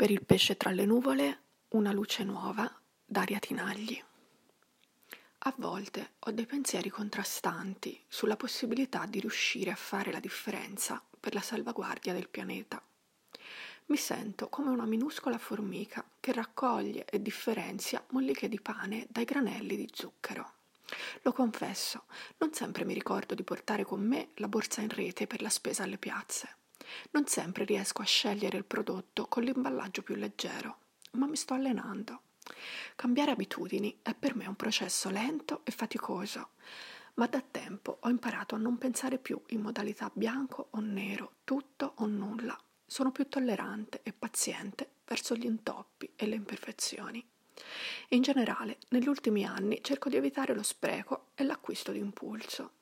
Per il pesce tra le nuvole, una luce nuova, Daria Tinagli. A volte ho dei pensieri contrastanti sulla possibilità di riuscire a fare la differenza per la salvaguardia del pianeta. Mi sento come una minuscola formica che raccoglie e differenzia molliche di pane dai granelli di zucchero. Lo confesso, non sempre mi ricordo di portare con me la borsa in rete per la spesa alle piazze. Non sempre riesco a scegliere il prodotto con l'imballaggio più leggero, ma mi sto allenando. Cambiare abitudini è per me un processo lento e faticoso, ma da tempo ho imparato a non pensare più in modalità bianco o nero, tutto o nulla. Sono più tollerante e paziente verso gli intoppi e le imperfezioni. In generale, negli ultimi anni cerco di evitare lo spreco e l'acquisto d'impulso.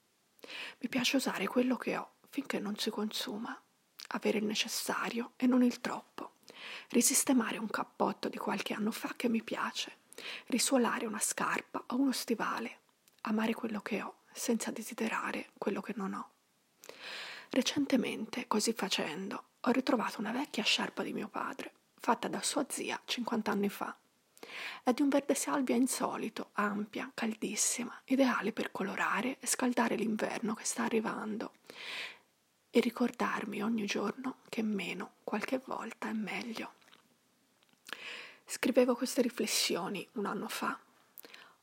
Mi piace usare quello che ho finché non si consuma avere il necessario e non il troppo, risistemare un cappotto di qualche anno fa che mi piace, risuolare una scarpa o uno stivale, amare quello che ho senza desiderare quello che non ho. Recentemente, così facendo, ho ritrovato una vecchia sciarpa di mio padre, fatta da sua zia 50 anni fa. È di un verde salvia insolito, ampia, caldissima, ideale per colorare e scaldare l'inverno che sta arrivando e ricordarmi ogni giorno che meno qualche volta è meglio. Scrivevo queste riflessioni un anno fa.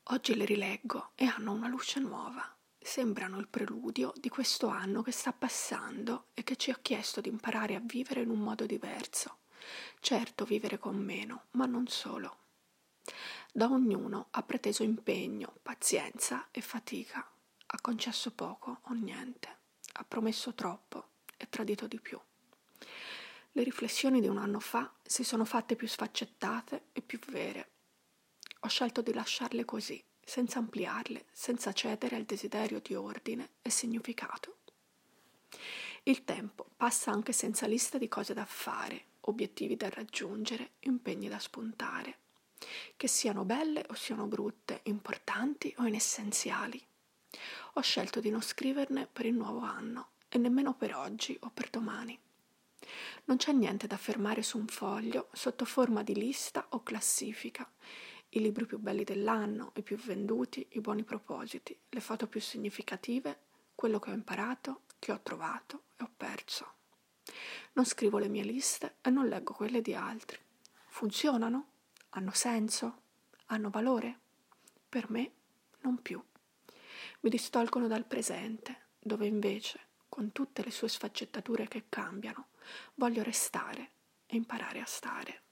Oggi le rileggo e hanno una luce nuova. Sembrano il preludio di questo anno che sta passando e che ci ha chiesto di imparare a vivere in un modo diverso. Certo vivere con meno, ma non solo. Da ognuno ha preteso impegno, pazienza e fatica. Ha concesso poco o niente ha promesso troppo e tradito di più. Le riflessioni di un anno fa si sono fatte più sfaccettate e più vere. Ho scelto di lasciarle così, senza ampliarle, senza cedere al desiderio di ordine e significato. Il tempo passa anche senza lista di cose da fare, obiettivi da raggiungere, impegni da spuntare, che siano belle o siano brutte, importanti o inessenziali. Ho scelto di non scriverne per il nuovo anno e nemmeno per oggi o per domani. Non c'è niente da fermare su un foglio sotto forma di lista o classifica. I libri più belli dell'anno, i più venduti, i buoni propositi, le foto più significative, quello che ho imparato, che ho trovato e ho perso. Non scrivo le mie liste e non leggo quelle di altri. Funzionano? Hanno senso? Hanno valore? Per me non più mi distolgono dal presente, dove invece, con tutte le sue sfaccettature che cambiano, voglio restare e imparare a stare.